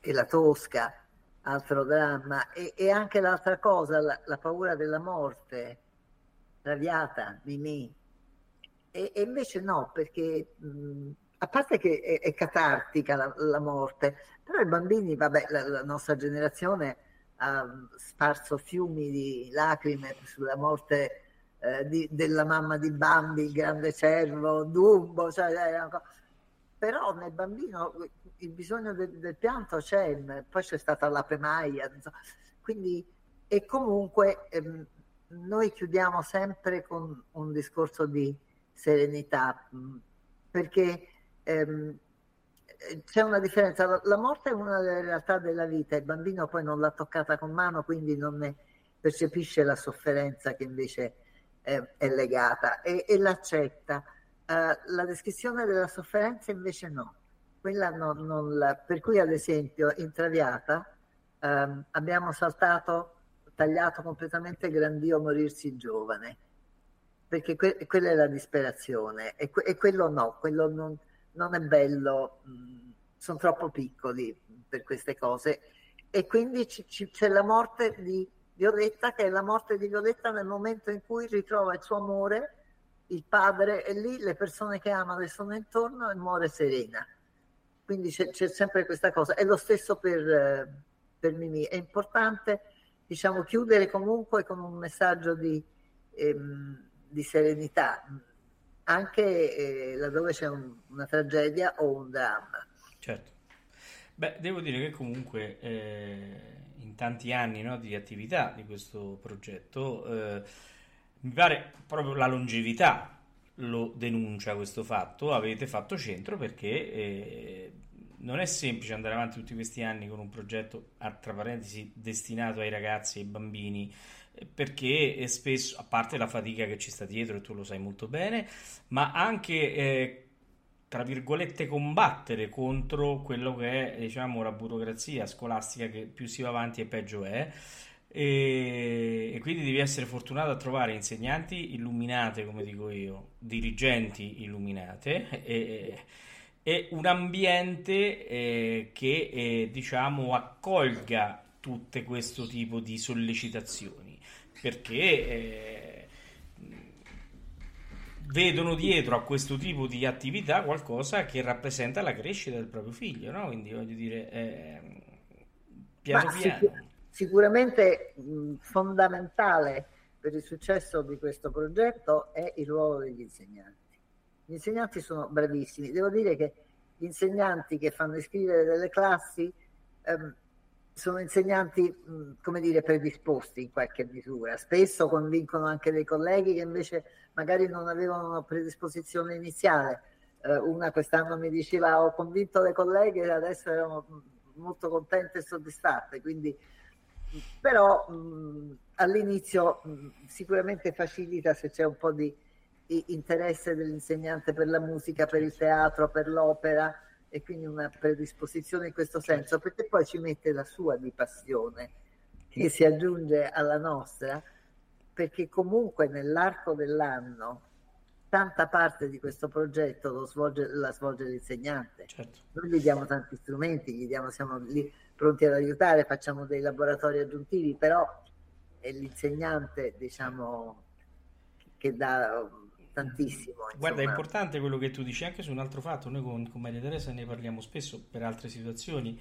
e la Tosca, altro dramma, e, e anche l'altra cosa, la, la paura della morte, Traviata, Mimì. E, e invece no, perché mh, a parte che è, è catartica la, la morte, però i bambini, vabbè, la, la nostra generazione ha sparso fiumi di lacrime sulla morte eh, di- della mamma di Bambi, il grande cervo, Dumbo, una co- però nel bambino il bisogno del, del pianto c'è, poi c'è stata l'ape Maia, non so. quindi e comunque ehm, noi chiudiamo sempre con un discorso di serenità, mh, perché ehm, eh, c'è una differenza, la, la morte è una delle realtà della vita, il bambino poi non l'ha toccata con mano, quindi non ne percepisce la sofferenza che invece eh, è legata e, e l'accetta. Eh, la descrizione della sofferenza invece no, quella non, non la- per cui ad esempio in Traviata ehm, abbiamo saltato, tagliato completamente Grandio morirsi giovane, perché que- quella è la disperazione e, que- e quello no, quello non, non è bello, mh, sono troppo piccoli per queste cose e quindi ci- ci- c'è la morte di Violetta che è la morte di Violetta nel momento in cui ritrova il suo amore, il padre è lì, le persone che ama le sono intorno e muore serena. Quindi c'è, c'è sempre questa cosa. È lo stesso per, eh, per Mimì. È importante diciamo, chiudere comunque con un messaggio di, ehm, di serenità, anche eh, laddove c'è un- una tragedia o un dramma. Certo. Beh, devo dire che comunque eh, in tanti anni no, di attività di questo progetto eh, mi pare proprio la longevità lo denuncia questo fatto. Avete fatto centro perché eh, non è semplice andare avanti tutti questi anni con un progetto, tra parentesi, destinato ai ragazzi e ai bambini. Perché spesso, a parte la fatica che ci sta dietro, e tu lo sai molto bene, ma anche eh, tra virgolette combattere contro quello che è diciamo la burocrazia scolastica che più si va avanti e peggio è. E, e quindi devi essere fortunato a trovare insegnanti illuminate come dico io dirigenti illuminate e, e un ambiente eh, che eh, diciamo accolga tutte questo tipo di sollecitazioni. Perché eh, vedono dietro a questo tipo di attività qualcosa che rappresenta la crescita del proprio figlio, no? Quindi voglio dire, eh, piano Ma piano. sicu- sicuramente mh, fondamentale per il successo di questo progetto è il ruolo degli insegnanti. Gli insegnanti sono bravissimi. Devo dire che gli insegnanti che fanno iscrivere delle classi ehm, sono insegnanti, mh, come dire, predisposti in qualche misura. Spesso convincono anche dei colleghi che invece magari non avevano una predisposizione iniziale. Eh, una quest'anno mi diceva ho convinto le colleghe e adesso erano molto contente e soddisfatte. Quindi, però mh, all'inizio mh, sicuramente facilita se c'è un po' di, di interesse dell'insegnante per la musica, per il teatro, per l'opera e quindi una predisposizione in questo senso, perché poi ci mette la sua di passione che si aggiunge alla nostra, perché comunque nell'arco dell'anno tanta parte di questo progetto svolge, la svolge l'insegnante. Certo. Noi gli diamo tanti strumenti, gli diamo, siamo lì pronti ad aiutare, facciamo dei laboratori aggiuntivi, però è l'insegnante, diciamo, che dà tantissimo. Guarda, è insomma. importante quello che tu dici anche su un altro fatto. Noi con, con Maria Teresa ne parliamo spesso per altre situazioni.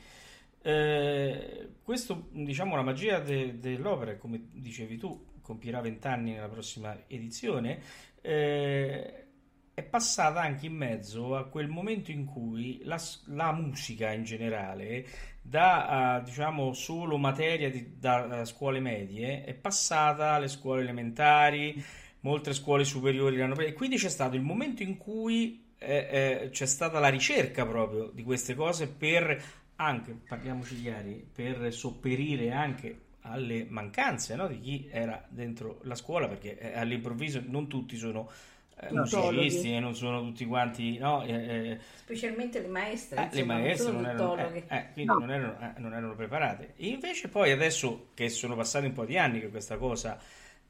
Eh, questo, diciamo, la magia de- dell'opera, come dicevi tu, compirà 20 anni nella prossima edizione. eh, è passata anche in mezzo a quel momento in cui la, la musica in generale, da eh, diciamo solo materia di- da eh, scuole medie, è passata alle scuole elementari, molte scuole superiori l'hanno preso, e quindi c'è stato il momento in cui eh, eh, c'è stata la ricerca proprio di queste cose per anche, parliamoci chiari, per sopperire anche alle mancanze no, di chi era dentro la scuola, perché eh, all'improvviso non tutti sono eh, musicisti e non sono tutti quanti, no, eh, eh, Specialmente le maestre, eh, le maestre sono non erano, eh, eh, quindi No. non erano, eh, non erano preparate. E invece poi adesso che sono passati un po' di anni che questa cosa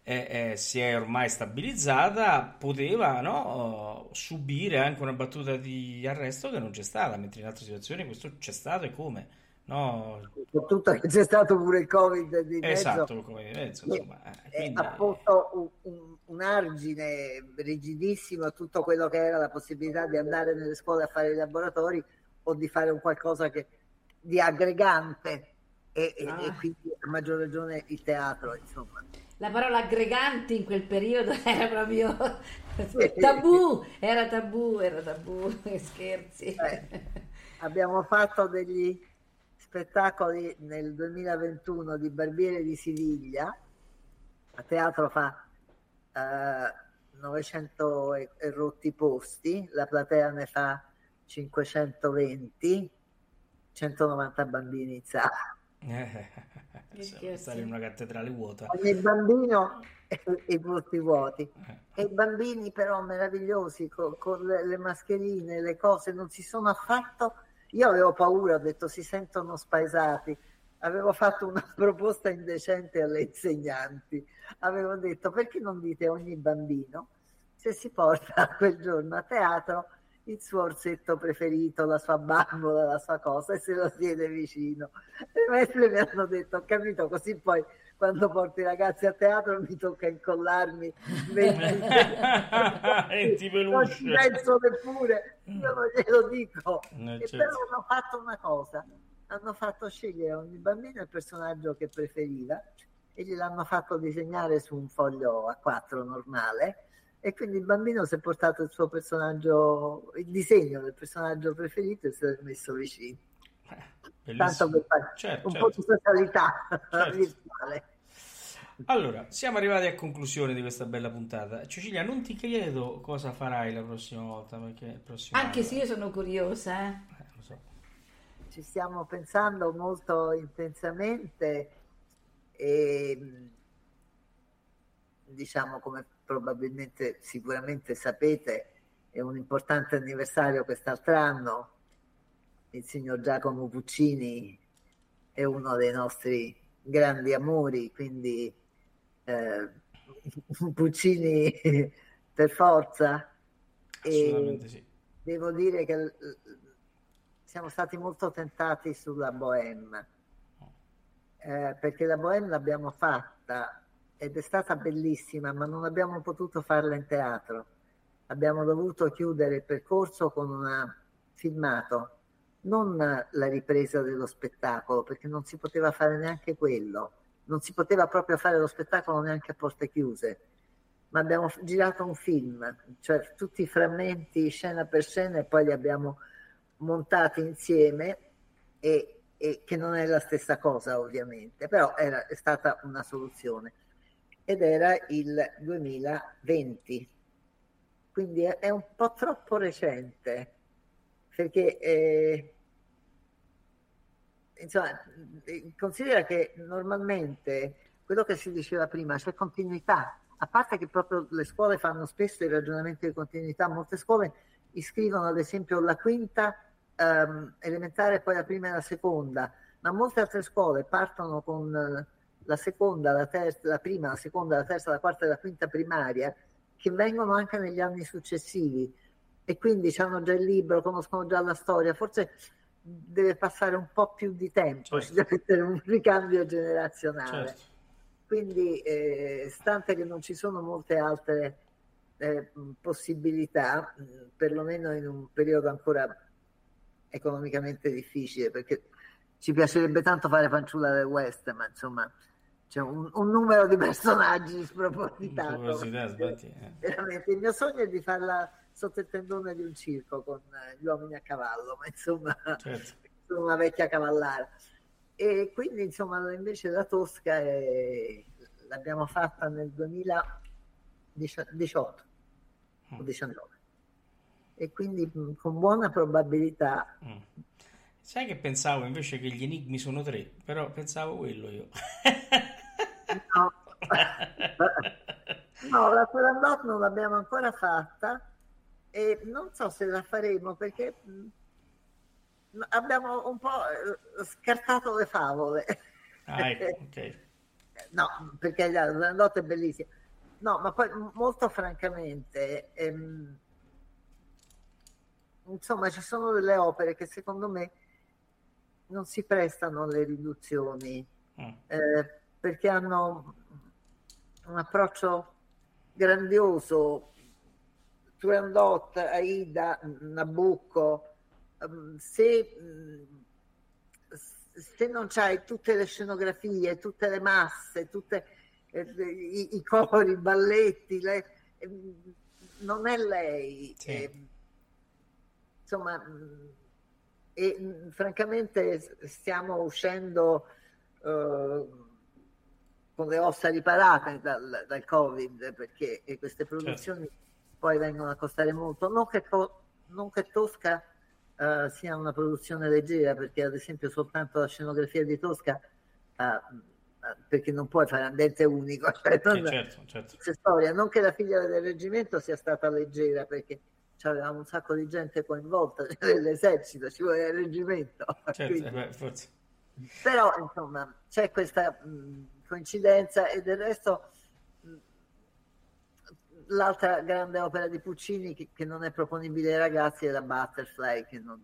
eh, eh, si è ormai stabilizzata, poteva no, subire anche una battuta di arresto che non c'è stata, mentre in altre situazioni questo c'è stato e come? No, Soprattutto che c'è stato pure il Covid di mezzo. esatto, come di mezzo, insomma, eh, eh, quindi- ha posto un, un- un argine rigidissimo a tutto quello che era la possibilità di andare nelle scuole a fare i laboratori o di fare un qualcosa che, di aggregante e, e- Ah. e quindi a maggior ragione il teatro, insomma. La parola aggregante in quel periodo era proprio tabù, era tabù, era tabù, scherzi. Eh, abbiamo fatto degli spettacoli nel 2021 di Barbiere di Siviglia, a teatro fa eh, 900 e, e rotti posti, la platea ne fa 520, 190 bambini in sala. Eh, stati in una cattedrale vuota. Ogni bambino e i posti vuoti. Eh. E i bambini però meravigliosi co- con, le, le mascherine, le cose, non si sono affatto... Io avevo paura, ho detto si sentono spaesati. Avevo fatto una proposta indecente alle insegnanti. Avevo detto perché non dite a ogni bambino se si porta quel giorno a teatro il suo orsetto preferito, la sua bambola, la sua cosa e se lo tiene vicino. Le maestre mi hanno detto, ho capito, così poi quando porto i ragazzi a teatro mi tocca incollarmi 20 20 peluche. non ci penso neppure, io non glielo dico. Eh, E certo. però hanno fatto una cosa, hanno fatto scegliere a ogni bambino il personaggio che preferiva e gliel'hanno fatto disegnare su un foglio A4 normale e quindi il bambino si è portato il suo personaggio, il disegno del personaggio preferito e se l'è messo vicino. Tanto Bellissimo. per fare Certo, un certo. po' di socialità Certo. virtuale. Allora, siamo arrivati a conclusione di questa bella puntata. Cecilia, non ti chiedo cosa farai la prossima volta, perché il prossimo Anche anno- se io sono curiosa, eh. Eh, lo so. ci stiamo pensando molto intensamente e diciamo come probabilmente sicuramente sapete è un importante anniversario quest'altro anno. Il signor Giacomo Puccini è uno dei nostri grandi amori quindi eh, Puccini per forza. E sì. devo dire che siamo stati molto tentati sulla Bohème, eh, perché la Bohème l'abbiamo fatta ed è stata bellissima, ma non abbiamo potuto farla in teatro. Abbiamo dovuto chiudere il percorso con un filmato non la ripresa dello spettacolo, perché non si poteva fare neanche quello, non si poteva proprio fare lo spettacolo neanche a porte chiuse, ma abbiamo girato un film, cioè tutti i frammenti scena per scena e poi li abbiamo montati insieme e, e che non è la stessa cosa ovviamente, però era, è stata una soluzione ed era il 2020, quindi è, un po' troppo recente perché eh, insomma, considera che normalmente quello che si diceva prima, c'è continuità, a parte che proprio le scuole fanno spesso i ragionamenti di continuità, molte scuole iscrivono ad esempio la quinta um, elementare poi la prima e la seconda, ma molte altre scuole partono con la seconda, la terza, la prima, la seconda, la terza, la quarta e la quinta primaria, che vengono anche negli anni successivi e quindi hanno già il libro, conoscono già la storia, forse deve passare un po' più di tempo, certo. ci deve essere un ricambio generazionale. Certo. Quindi, eh, stante che non ci sono molte altre eh, possibilità, perlomeno in un periodo ancora economicamente difficile, perché ci piacerebbe tanto fare fanciulla del West, ma insomma c'è un, un numero di personaggi spropositato. Eh. Veramente, il mio sogno è di farla sotto il tendone di un circo con eh, gli uomini a cavallo, ma insomma, certo. sono una vecchia cavallara. E quindi, insomma, invece la Tosca è... l'abbiamo fatta nel 2018 mm. o 19 e quindi mm, con buona probabilità. Mm. Sai che pensavo invece che gli enigmi sono tre, però pensavo quello io. no, no la Turandot non l'abbiamo ancora fatta e non so se la faremo perché mm, abbiamo un po' eh, scartato le favole. Ah, ecco, okay. no, perché la notte è bellissima. No, ma poi molto francamente, ehm, insomma, ci sono delle opere che secondo me non si prestano alle riduzioni mm. eh, perché hanno un approccio grandioso Turandot, Aida, Nabucco, ehm, se, se non c'hai tutte le scenografie, tutte le masse, tutti eh, i, i, cori, i balletti, le, ehm, non è lei. Sì. Eh, insomma, e francamente stiamo uscendo uh, con le ossa riparate dal, dal Covid perché queste produzioni certo poi vengono a costare molto. Non che, non che Tosca uh, sia una produzione leggera, perché ad esempio soltanto la scenografia di Tosca, uh, perché non puoi fare ambiente unico, cioè non, certo, certo. storia. non che la figlia del reggimento sia stata leggera, perché c'avevamo un sacco di gente coinvolta nell'esercito, ci vuole il reggimento. Certo, quindi... beh, Però insomma c'è questa mh, coincidenza e del resto l'altra grande opera di Puccini che, che, non è proponibile ai ragazzi è la Butterfly che non...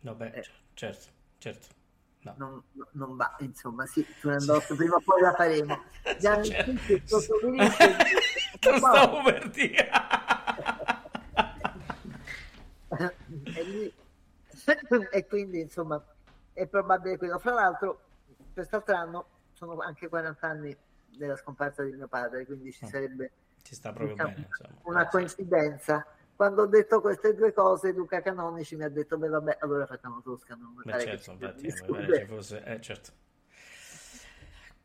No, beh, eh, certo, certo. No. Non, non, va, insomma, sì, Turandot, prima o poi la faremo. Già certo. Lo stavo per dire. e, e quindi, insomma, è probabile quello. Fra l'altro, quest'altro anno sono anche 40 anni della scomparsa di mio padre, quindi ci mm. sarebbe ci diciamo, bene. Insomma. Una coincidenza. Quando ho detto queste due cose, Luca Canonici mi ha detto: Beh, vabbè, allora facciamo Tosca. Non Beh, certo, infatti, ci fosse, eh, certo.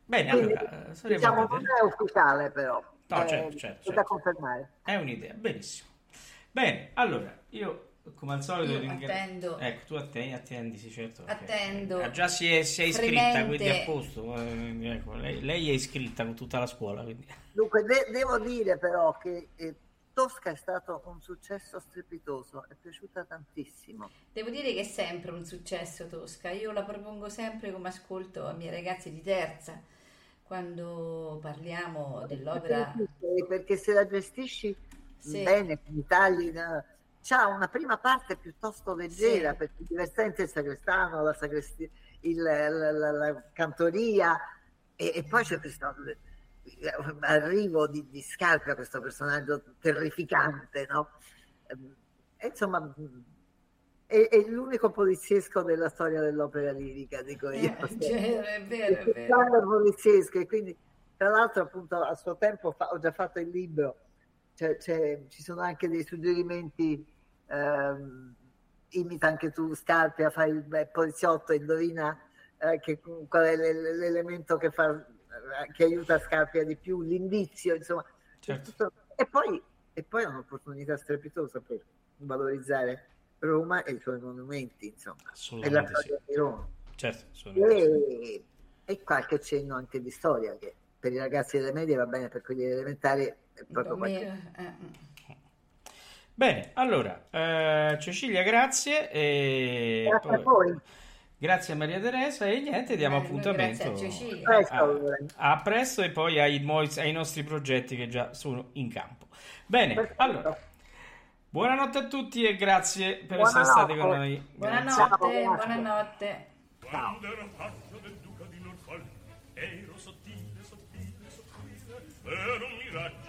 Bene, Quindi, allora, diciamo, non è ufficiale, però. No, certo, certo, certo. da confermare. È un'idea, benissimo. Bene, allora, io come al solito io attendo. Ecco tu attendi, attendi sì certo attendo. ah, già si è, si è iscritta quindi a posto eh, ecco, lei, lei, è iscritta con tutta la scuola quindi. dunque de- devo dire però che eh, Tosca è stato un successo strepitoso è piaciuta tantissimo. Devo dire che è sempre un successo Tosca. Io la propongo sempre come ascolto ai miei ragazzi di terza quando parliamo dell'opera perché se la gestisci sì. bene con i tagli c'ha una prima parte piuttosto leggera sì. perché divertente il sagrestano, la, sagresti, il, la, la, la, cantoria e, e, poi c'è questo arrivo di, di Scarpa, questo personaggio terrificante, no? E, insomma, è, è l'unico poliziesco della storia dell'opera lirica, dico io. Eh, cioè, è vero, è vero. grande poliziesco, e quindi tra l'altro appunto a suo tempo fa- ho già fatto il libro, C'è- c'è- ci sono anche dei suggerimenti, ehm, imita anche tu Scarpia, fai il beh, poliziotto, indovina eh, che- qual è l'e- l'elemento che, fa, eh, che aiuta Scarpia di più, l'indizio, insomma. Certo. Tutto- E, poi, e poi è un'opportunità strepitosa per valorizzare Roma e i suoi monumenti, insomma, e la Assolutamente sì. storia di Roma. Certo. E, e qualche cenno anche di storia, che per i ragazzi delle medie va bene, per quelli elementari proprio qualche... Eh, eh. Bene, allora, eh, Cecilia, grazie. E Grazie a voi. Grazie a Maria Teresa e niente, diamo Eh, appuntamento. grazie a a, a presto e poi ai, ai nostri progetti che già sono in campo. Bene, Perfetto. allora, buonanotte a tutti e grazie per Buonanotte. essere stati con noi. Ciao, Buonanotte, grazie. buonanotte. Quando ero paggio del duca di Norfolk, ero sottile, sottile, sottile, ero un miraggio